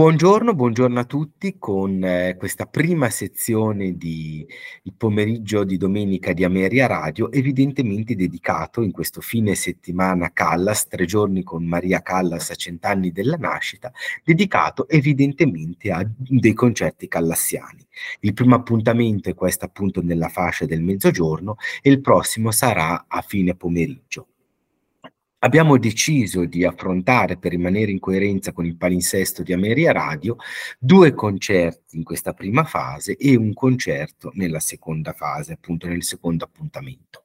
Buongiorno, buongiorno a tutti con eh, questa prima sezione di il pomeriggio di domenica di Ameria Radio, evidentemente dedicato in questo fine settimana Callas, tre giorni con Maria Callas a cent'anni della nascita, dedicato evidentemente a dei concerti callassiani. Il primo appuntamento è questo appunto nella fascia del mezzogiorno e il prossimo sarà a fine pomeriggio abbiamo deciso di affrontare, per rimanere in coerenza con il palinsesto di Ameria Radio, due concerti in questa prima fase e un concerto nella seconda fase, appunto nel secondo appuntamento.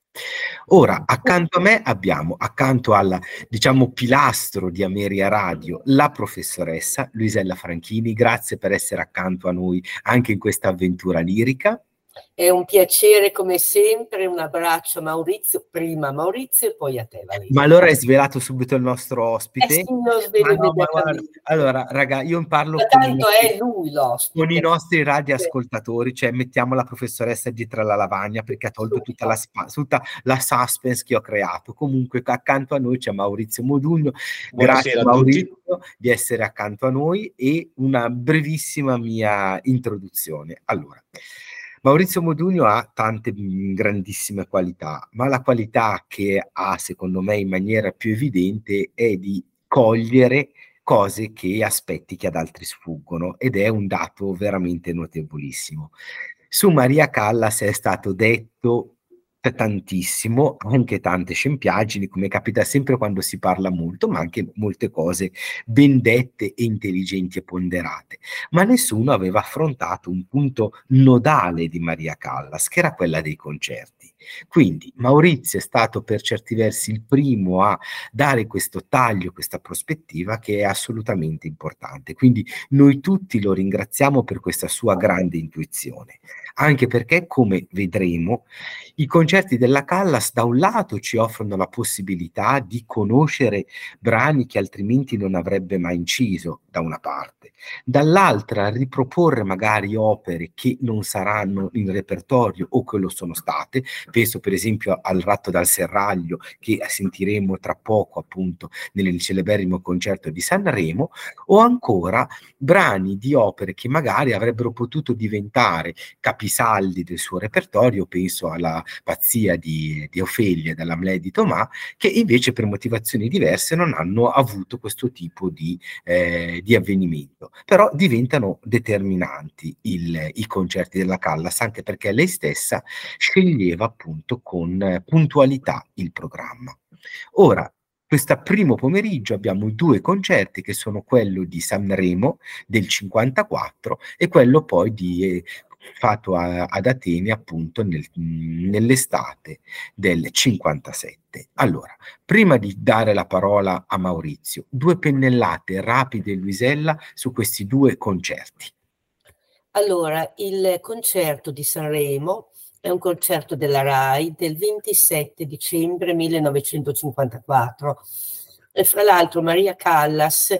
Ora, accanto a me abbiamo, accanto al, diciamo, pilastro di Ameria Radio, la professoressa Luisella Franchini. Grazie per essere accanto a noi anche in questa avventura lirica. È un piacere come sempre, un abbraccio a Maurizio, prima a Maurizio e poi a te Valeria. Ma allora hai svelato subito il nostro ospite? Eh sì, lo svelo no, allora, raga, io parlo ma tanto con, è lui l'ospite. con i nostri radioascoltatori, cioè mettiamo la professoressa dietro la lavagna perché ha tolto tutta la, tutta la suspense che ho creato. Comunque accanto a noi c'è Maurizio Modugno. Grazie Maurizio di essere accanto a noi e una brevissima mia introduzione. Allora, Maurizio Modugno ha tante mm, grandissime qualità, ma la qualità che ha, secondo me, in maniera più evidente è di cogliere cose che aspetti che ad altri sfuggono ed è un dato veramente notevolissimo. Su Maria Callas è stato detto tantissimo, anche tante scempiaggini, come capita sempre quando si parla molto, ma anche molte cose ben dette e intelligenti e ponderate. Ma nessuno aveva affrontato un punto nodale di Maria Callas, che era quella dei concerti. Quindi Maurizio è stato per certi versi il primo a dare questo taglio, questa prospettiva che è assolutamente importante. Quindi noi tutti lo ringraziamo per questa sua grande intuizione anche perché, come vedremo, i concerti della Callas da un lato ci offrono la possibilità di conoscere brani che altrimenti non avrebbe mai inciso, da una parte, dall'altra riproporre magari opere che non saranno in repertorio o che lo sono state, penso per esempio al Ratto dal Serraglio che sentiremo tra poco appunto nel celeberrimo concerto di Sanremo, o ancora brani di opere che magari avrebbero potuto diventare capisaldi del suo repertorio, penso alla pazzia di, di Ofelia dall'Amlè di Tomà, che invece per motivazioni diverse non hanno avuto questo tipo di, eh, di avvenimento. Però diventano determinanti il, i concerti della Callas, anche perché lei stessa sceglieva appunto con puntualità il programma. Ora, questo primo pomeriggio abbiamo due concerti che sono quello di Sanremo del 54 e quello poi di eh, fatto a, ad Atene appunto nel, nell'estate del 57. Allora, prima di dare la parola a Maurizio, due pennellate rapide, Luisella, su questi due concerti. Allora, il concerto di Sanremo è un concerto della RAI del 27 dicembre 1954. E fra l'altro Maria Callas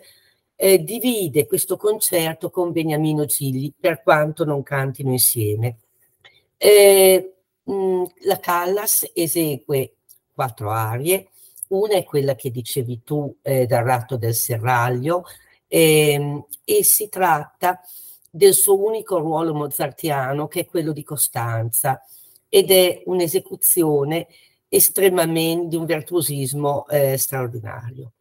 eh, divide questo concerto con Beniamino Gigli, per quanto non cantino insieme. Eh, mh, la Callas esegue quattro arie, una è quella che dicevi tu eh, dal ratto del serraglio ehm, e si tratta del suo unico ruolo mozartiano che è quello di Costanza ed è un'esecuzione estremamente, di un virtuosismo eh, straordinario.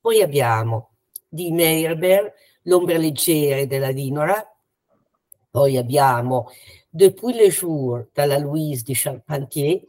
Poi abbiamo di Meyerbeer, L'ombre leggere della Dinora, poi abbiamo Depuis le jour dalla Louise di Charpentier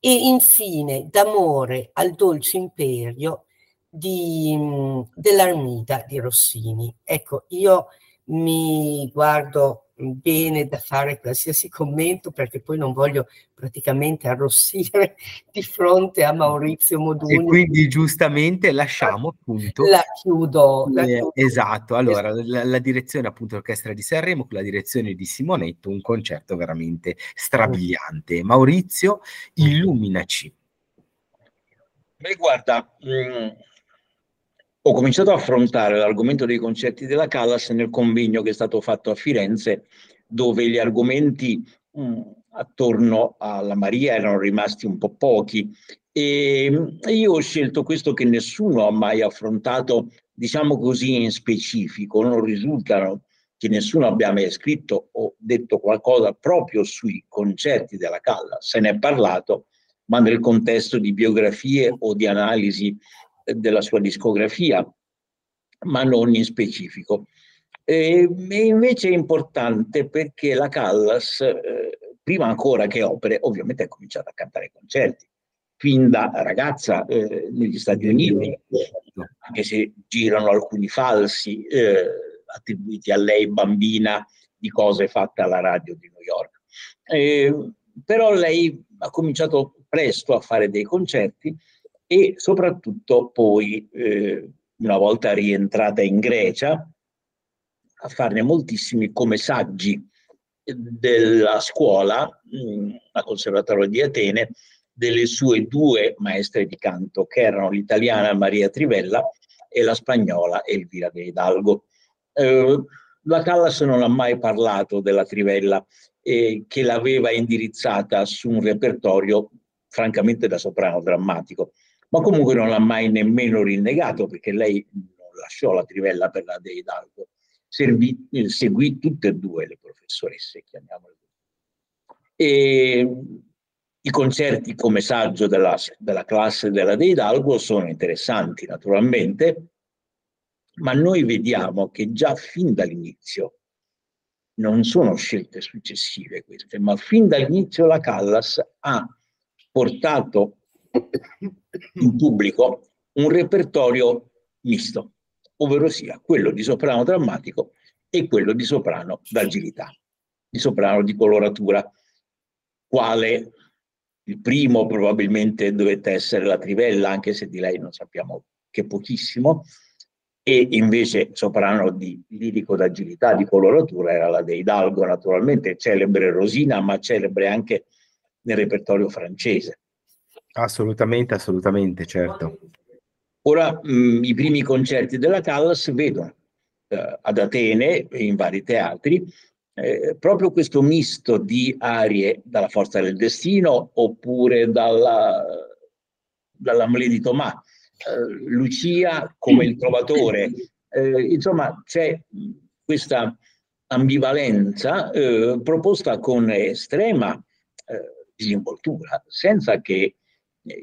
e infine D'amore al dolce imperio dell'Armida di Rossini. Ecco, io mi guardo bene da fare qualsiasi commento perché poi non voglio praticamente arrossire di fronte a Maurizio Modugni. E quindi giustamente lasciamo appunto... La chiudo. La chiudo. esatto, allora la, la, direzione appunto dell'Orchestra di Sanremo con la direzione di Simonetto, un concerto veramente strabiliante. Maurizio, illuminaci. Beh, guarda, mh, mm, ho cominciato a affrontare l'argomento dei concerti della Callas nel convegno che è stato fatto a Firenze, dove gli argomenti mh, mm, attorno alla Maria erano rimasti un po' pochi e, e io ho scelto questo che nessuno ha mai affrontato, diciamo così, in specifico. Non risultano che nessuno abbia mai scritto o detto qualcosa proprio sui concerti della Callas. Se ne è parlato, ma nel contesto di biografie o di analisi della sua discografia, ma non in specifico. E, invece è importante perché la Callas, eh, prima ancora che opere, ovviamente ha cominciato a cantare concerti, fin da ragazza eh, negli Stati Uniti, anche se girano alcuni falsi eh, attribuiti a lei bambina di cose fatte alla radio di New York. Eh, però lei ha cominciato presto a fare dei concerti e soprattutto poi, eh, una volta rientrata in Grecia, a farne moltissimi come saggi della scuola, mh, a Conservatorio di Atene, delle sue due maestre di canto, che erano l'italiana Maria Trivella e la spagnola Elvira de Hidalgo. Eh, la Callas non ha mai parlato della Trivella, eh, che l'aveva indirizzata su un repertorio francamente da soprano drammatico ma comunque non l'ha mai nemmeno rinnegato perché lei non lasciò la trivella per la De Hidalgo, Servì, eh, seguì tutte e due le professoresse, chiamiamole. E i concerti come saggio della, della classe della De Hidalgo sono interessanti naturalmente, ma noi vediamo che già fin dall'inizio non sono scelte successive queste, ma fin dall'inizio la Callas ha portato in pubblico un repertorio misto, ovvero sia quello di soprano drammatico e quello di soprano d'agilità, di soprano di coloratura, quale il primo probabilmente dovette essere la Trivella, anche se di lei non sappiamo che pochissimo, e invece soprano di lirico d'agilità, di coloratura, era la De Hidalgo, naturalmente celebre Rosina, ma celebre anche nel repertorio francese. Assolutamente, assolutamente, certo. Ora mh, mm, i primi concerti della Callas vedono eh, ad Atene e in vari teatri eh, proprio questo misto di arie dalla forza del destino oppure dalla, dall'Amelie di Tomà, eh, Lucia come il trovatore. Eh, insomma, c'è questa ambivalenza eh, proposta con estrema eh, disinvoltura, senza che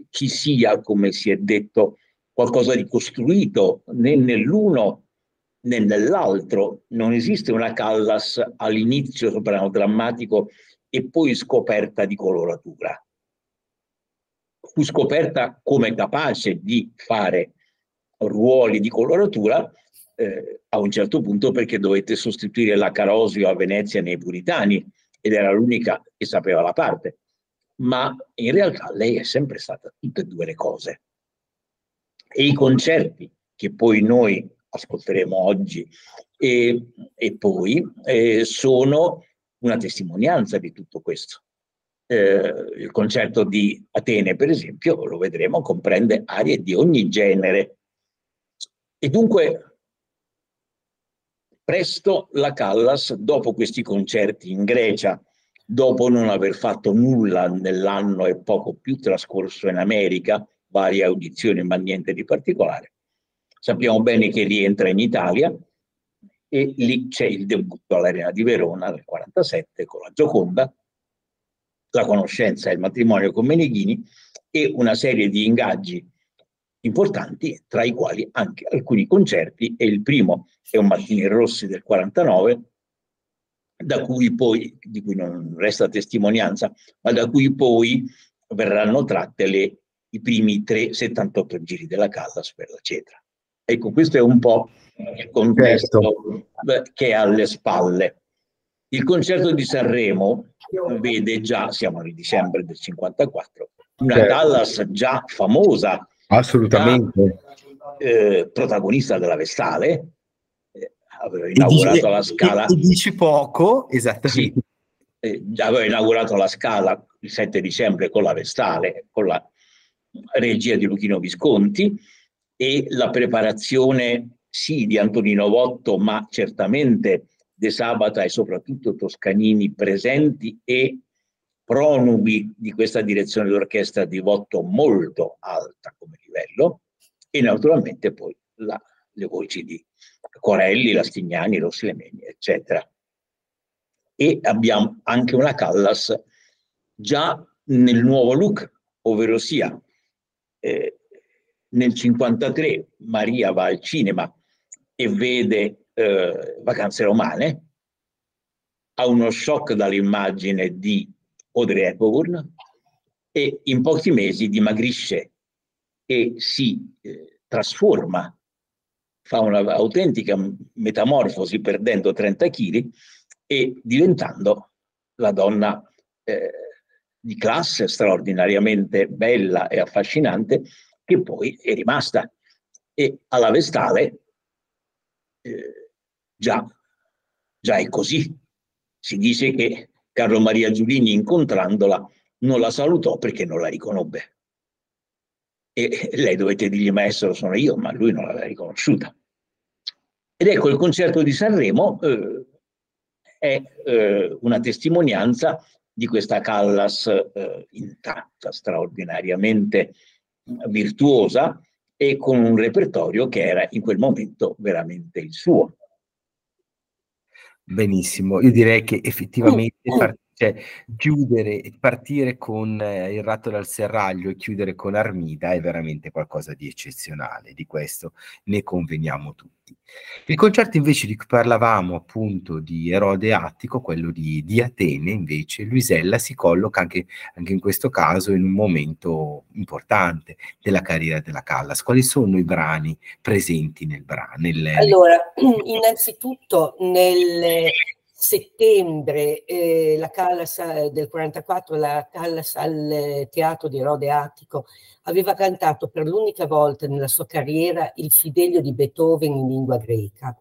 ci sia, come si è detto, qualcosa di costruito né nell'uno né nell'altro. Non esiste una Callas all'inizio soprano drammatico e poi scoperta di coloratura. Fu scoperta come capace di fare ruoli di coloratura eh, a un certo punto perché dovette sostituire la Carosio a Venezia nei Puritani ed era l'unica che sapeva la parte ma in realtà lei è sempre stata tutte e due le cose. E i concerti che poi noi ascolteremo oggi e, e poi eh, sono una testimonianza di tutto questo. Eh, il concerto di Atene, per esempio, lo vedremo, comprende arie di ogni genere. E dunque, presto la Callas, dopo questi concerti in Grecia, dopo non aver fatto nulla nell'anno e poco più trascorso in America, varie audizioni ma niente di particolare. Sappiamo bene che rientra in Italia e lì c'è il debutto all'Arena di Verona nel 1947 con la Gioconda, la conoscenza e il matrimonio con Meneghini e una serie di ingaggi importanti, tra i quali anche alcuni concerti, e il primo è un Martini Rossi del 49, da cui poi, di cui non resta testimonianza, ma da cui poi verranno tratte le, i primi tre 78 giri della Callas per la Cetra. Ecco, questo è un po' il contesto certo. che è alle spalle. Il concerto di Sanremo vede già, siamo nel dicembre del 54, una certo. Callas già famosa. Assolutamente. Già, eh, protagonista della Vestale, aveva inaugurato dici, la scala. E, dici poco, esattamente. Sì, aveva inaugurato la scala il 7 dicembre con la Vestale, con la regia di Luchino Visconti e la preparazione sì di Antonino Votto, ma certamente De Sabata e soprattutto Toscanini presenti e pronubi di questa direzione d'orchestra di Votto molto alta come livello e naturalmente poi la, le voci di Corelli, Lastignani, Rossi Lemeni, eccetera. E abbiamo anche una Callas già nel nuovo look, ovvero sia eh, nel 53 Maria va al cinema e vede eh, Vacanze Romane, ha uno shock dall'immagine di Audrey Hepburn e in pochi mesi dimagrisce e si eh, trasforma, fa un'autentica metamorfosi perdendo 30 kg e diventando la donna eh, di classe straordinariamente bella e affascinante che poi è rimasta. E alla Vestale eh, già, già è così. Si dice che Carlo Maria Giulini incontrandola non la salutò perché non la riconobbe. E lei dovette dirgli maestro sono io, ma lui non l'aveva riconosciuta. Ed ecco il concerto di Sanremo eh, è eh, una testimonianza di questa Callas eh, intatta, straordinariamente virtuosa e con un repertorio che era in quel momento veramente il suo. Benissimo, io direi che effettivamente far, cioè, chiudere, partire con eh, il ratto dal serraglio e chiudere con Armida è veramente qualcosa di eccezionale, di questo ne conveniamo tutti. Il concerto invece di cui parlavamo appunto di Erode Attico, quello di, di Atene invece, Luisella si colloca anche, anche, in questo caso in un momento importante della carriera della Callas. Quali sono i brani presenti nel brano? Nel, allora, innanzitutto nel settembre eh, la Callas del 44, la Callas al Teatro di Rode Attico aveva cantato per l'unica volta nella sua carriera il Fidelio di Beethoven in lingua greca.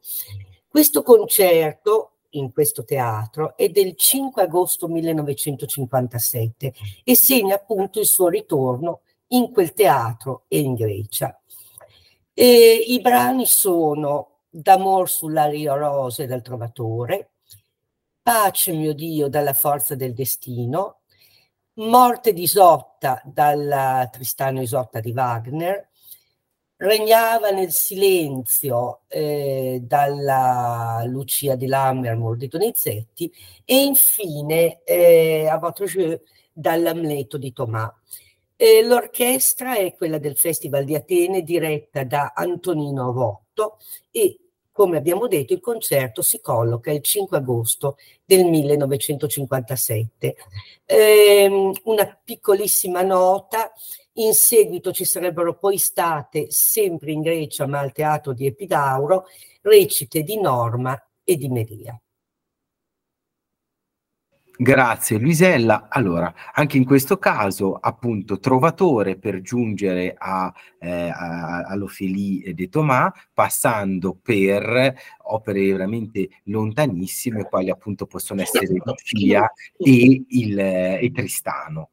Questo concerto in questo teatro è del 5 agosto 1957 e segna appunto il suo ritorno in quel teatro e in Grecia. E I brani sono D'amor sull'aria rose del Trovatore, Pace mio Dio dalla forza del destino, Morte di Isotta dalla Tristano Isotta di Wagner, Regnava nel silenzio eh, dalla Lucia di Lammermoor di Donizetti e infine eh, a votre jeu dall'Amleto di Tomà. Eh, l'orchestra è quella del Festival di Atene diretta da Antonino Rotto e come abbiamo detto, il concerto si colloca il 5 agosto del 1957. Eh, una piccolissima nota, in seguito ci sarebbero poi state, sempre in Grecia ma al teatro di Epidauro, recite di Norma e di Meria. Grazie Luisella. Allora, anche in questo caso, appunto, trovatore per giungere a, eh, a, all'Ophélie de Thomas, passando per opere veramente lontanissime, quali appunto possono essere Lucia e, il, e Tristano.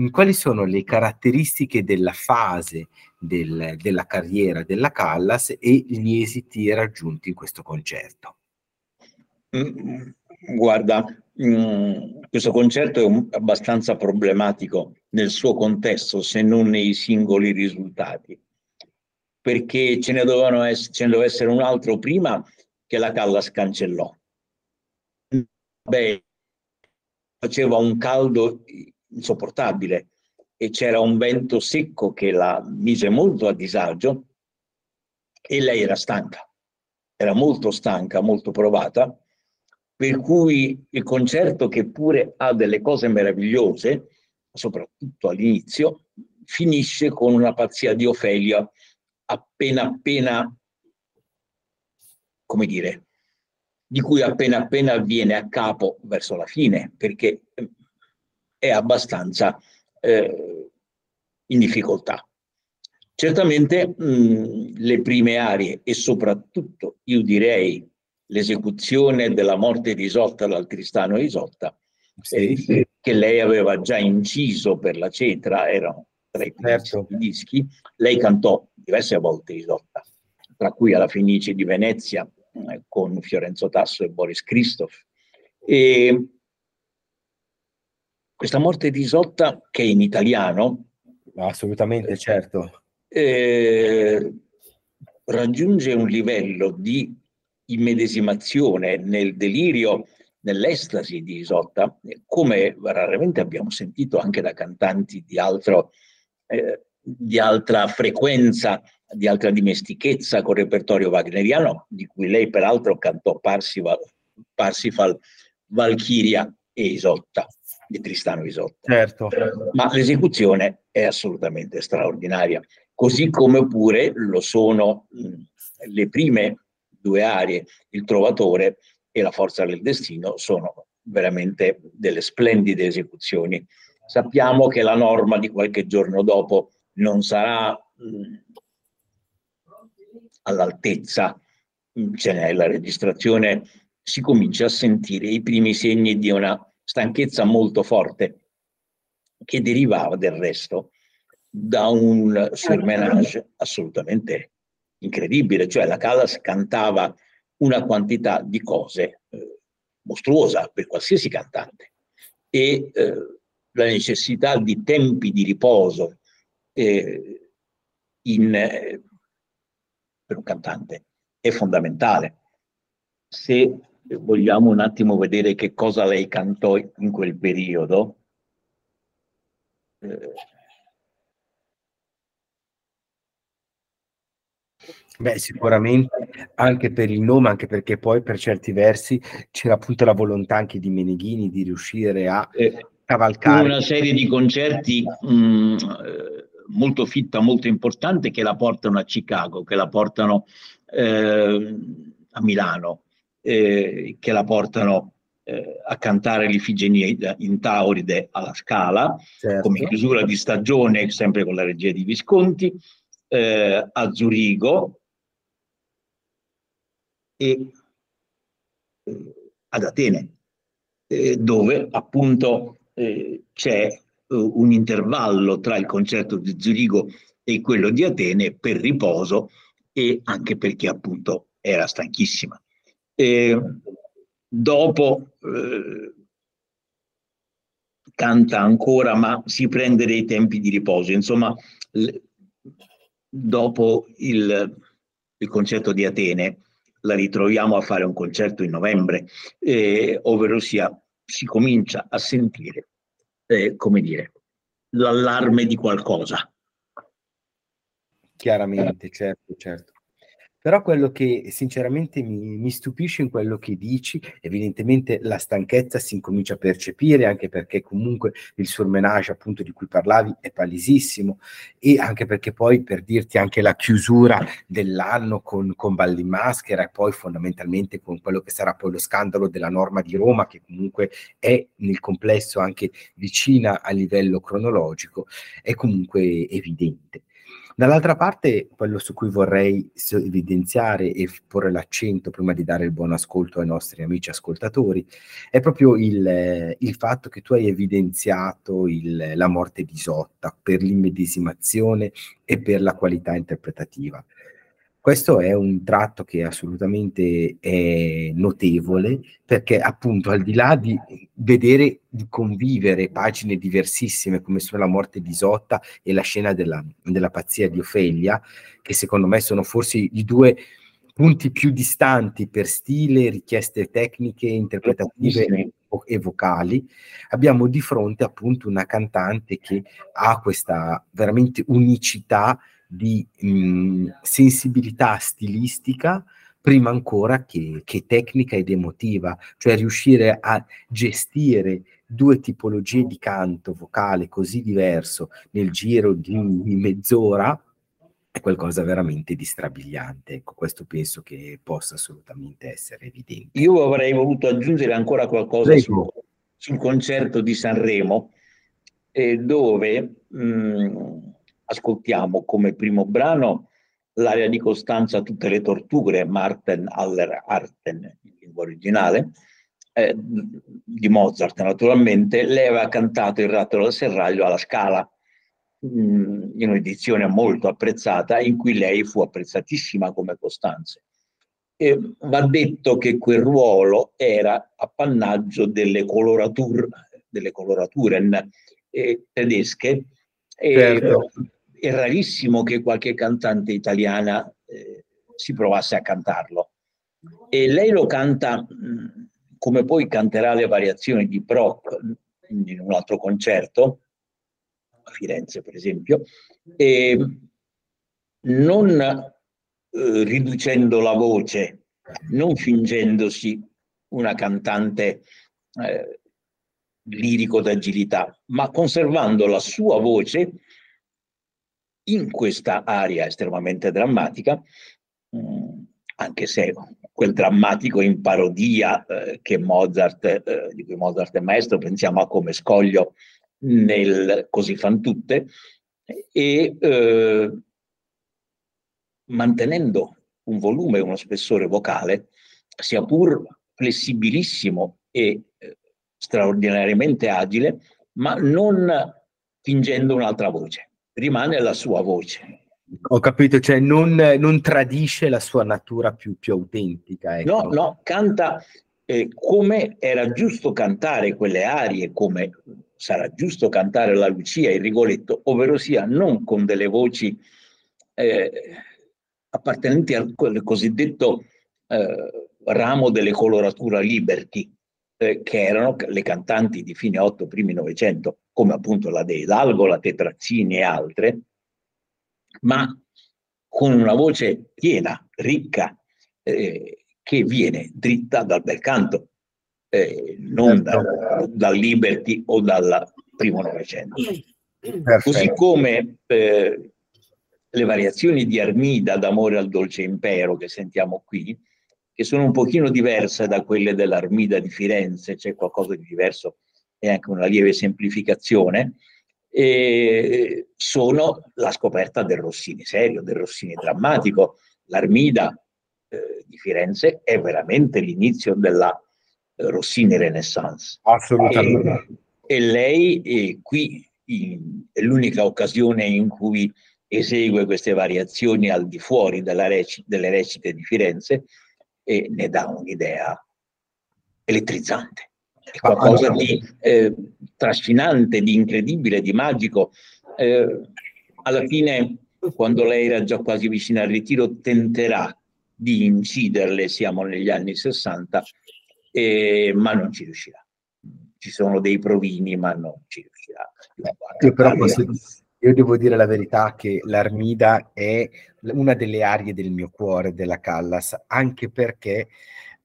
Mm, quali sono le caratteristiche della fase del, della carriera della Callas e gli esiti raggiunti in questo concerto? Mm, guarda, Mm, questo concerto è un, abbastanza problematico nel suo contesto, se non nei singoli risultati, perché ce ne, essere, ce ne doveva essere un altro prima che la Callas cancellò. Beh, faceva un caldo insopportabile e c'era un vento secco che la mise molto a disagio e lei era stanca, era molto stanca, molto provata, per cui il concerto che pure ha delle cose meravigliose, soprattutto all'inizio, finisce con una pazzia di Ofelia appena appena, come dire, di cui appena appena viene a capo verso la fine, perché è abbastanza eh, in difficoltà. Certamente mh, le prime aree e soprattutto, io direi, l'esecuzione della morte di Isotta dal Tristano Isotta, sì, eh, che lei aveva già inciso per la cetra, erano tra i certo. dischi, lei cantò diverse volte Isotta, tra cui alla Fenice di Venezia eh, con Fiorenzo Tasso e Boris Christoph. E questa morte di Isotta, che in italiano, assolutamente certo, eh, raggiunge un livello di immedesimazione nel delirio, nell'estasi di Isotta, come raramente abbiamo sentito anche da cantanti di altro eh, di altra frequenza, di altra dimestichezza col repertorio wagneriano, di cui lei peraltro cantò Parsifal, Parsifal Valchiria e Isotta, di Tristano Isotta. Certo. Ma l'esecuzione è assolutamente straordinaria, così come pure lo sono mh, le prime due arie, Il Trovatore e La Forza del Destino, sono veramente delle splendide esecuzioni. Sappiamo che la norma di qualche giorno dopo non sarà mh, all'altezza, cioè nella registrazione si comincia a sentire i primi segni di una stanchezza molto forte che derivava del resto da un surmenage assolutamente incredibile, cioè la Callas cantava una quantità di cose eh, mostruosa per qualsiasi cantante e eh, la necessità di tempi di riposo eh, in, eh, per un cantante è fondamentale. Se vogliamo un attimo vedere che cosa lei cantò in quel periodo, Beh, sicuramente anche per il nome, anche perché poi per certi versi c'era appunto la volontà anche di Meneghini di riuscire a eh, cavalcare. Una serie di concerti mh, mm, eh, molto fitta, molto importante che la portano a Chicago, che la portano eh, a Milano, eh, che la portano eh, a cantare l'Ifigenia in Tauride alla Scala, certo. come chiusura di stagione, sempre con la regia di Visconti, eh, a Zurigo e eh, ad Atene, dove appunto eh, c'è eh, un intervallo tra il concerto di Zurigo e quello di Atene per riposo e anche perché appunto era stanchissima. E dopo eh, canta ancora, ma si prende dei tempi di riposo. Insomma, dopo il, il, concerto di Atene la ritroviamo a fare un concerto in novembre, eh, ovvero sia si comincia a sentire eh, come dire, l'allarme di qualcosa. Chiaramente, certo, certo. Però quello che sinceramente mi, mi, stupisce in quello che dici, evidentemente la stanchezza si incomincia a percepire, anche perché comunque il surmenage appunto di cui parlavi è palesissimo e anche perché poi per dirti anche la chiusura dell'anno con, con Balli in Maschera e poi fondamentalmente con quello che sarà poi lo scandalo della norma di Roma, che comunque è nel complesso anche vicina a livello cronologico, è comunque evidente. Dall'altra parte, quello su cui vorrei evidenziare e porre l'accento prima di dare il buon ascolto ai nostri amici ascoltatori è proprio il, il fatto che tu hai evidenziato il, la morte di Isotta per l'immedesimazione e per la qualità interpretativa. Questo è un tratto che assolutamente è notevole perché appunto al di là di vedere, di convivere pagine diversissime come sono la morte di Isotta e la scena della, della pazzia di Ofelia, che secondo me sono forse i due punti più distanti per stile, richieste tecniche, interpretative e vocali, abbiamo di fronte appunto una cantante che ha questa veramente unicità di mh, sensibilità stilistica prima ancora che, che, tecnica ed emotiva, cioè riuscire a gestire due tipologie di canto vocale così diverso nel giro di, di mezz'ora è qualcosa veramente di strabiliante. Ecco, questo penso che possa assolutamente essere evidente. Io avrei voluto aggiungere ancora qualcosa sul, sul, concerto di Sanremo, eh, dove mh, mm, ascoltiamo come primo brano l'aria di Costanza Tutte le torture, Marten aller Arten in lingua originale, eh, di Mozart naturalmente, lei aveva cantato il ratto del serraglio alla Scala, in un'edizione molto apprezzata, in cui lei fu apprezzatissima come Costanze. E va detto che quel ruolo era appannaggio delle colorature, delle coloraturen eh, tedesche, e certo. È rarissimo che qualche cantante italiana eh, si provasse a cantarlo. E lei lo canta come poi canterà le variazioni di Proc in un altro concerto, a Firenze per esempio, e non eh, riducendo la voce, non fingendosi una cantante eh, lirico d'agilità, ma conservando la sua voce in questa aria estremamente drammatica, mm, anche se quel drammatico in parodia eh, Mozart, eh, di cui Mozart è maestro, pensiamo a come scoglio nel Così fan tutte, e eh, mantenendo un volume uno spessore vocale, sia pur flessibilissimo e eh, straordinariamente agile, ma non fingendo un'altra voce, rimane la sua voce. Ho capito, cioè non, non tradisce la sua natura più, più autentica. Ecco. No, no, canta eh, come era giusto cantare quelle arie, come sarà giusto cantare la Lucia, il Rigoletto, ovvero sia non con delle voci eh, appartenenti al cosiddetto eh, ramo delle coloratura liberty, eh, che erano le cantanti di fine 8, primi 900, come appunto la De Hidalgo, la Tetrazzini e altre, ma con una voce piena, ricca, eh, che viene dritta dal bel canto eh, non certo. dal Liberty o dal primo Novecento. Così come eh, le variazioni di Armida d'Amore al Dolce Impero che sentiamo qui, che sono un pochino diverse da quelle dell'Armida di Firenze, c'è qualcosa di diverso e anche una lieve semplificazione, e sono la scoperta del Rossini serio, del Rossini drammatico. L'Armida eh, di Firenze è veramente l'inizio della Rossini Renaissance. Assolutamente. E, e lei e qui in, è l'unica occasione in cui esegue queste variazioni al di fuori rec- delle recite di Firenze e ne dà un'idea elettrizzante. Qualcosa di eh, trascinante, di incredibile, di magico. Eh, alla fine, quando lei era già quasi vicina al ritiro, tenterà di inciderle, siamo negli anni 60, eh, ma non ci riuscirà. Ci sono dei provini, ma non ci riuscirà. io, però posso, io devo dire la verità che l'Armida è una delle arie del mio cuore, della Callas, anche perché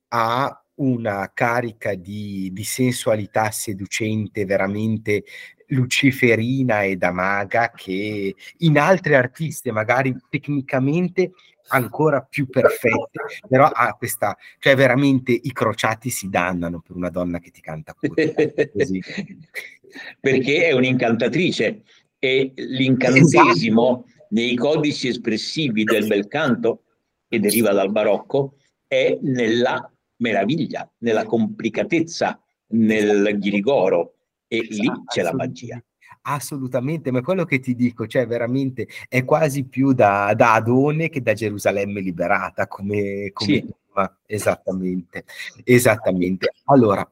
ha una carica di, di sensualità seducente veramente luciferina e da maga che in altre artiste magari tecnicamente ancora più perfette, però ha questa, cioè veramente i crociati si dannano per una donna che ti canta così. Perché è un'incantatrice e l'incantesimo esatto. nei codici espressivi del bel canto, che deriva dal barocco, è nella meraviglia, nella complicatezza, nel ghirigoro e lì c'è la magia Assolutamente, ma quello che ti dico, cioè veramente è quasi più da, da Adone che da Gerusalemme liberata, come, come Sì. Esattamente, esattamente. Allora,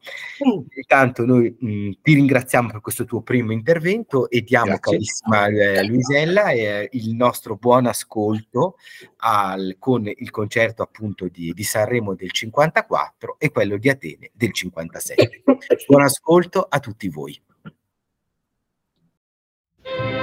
intanto noi mh, ti ringraziamo per questo tuo primo intervento e diamo, Grazie. carissima eh, Luisella, eh, il nostro buon ascolto al- con il concerto appunto di, di Sanremo del 54 e quello di Atene del 57. Buon ascolto a tutti voi. Thank you.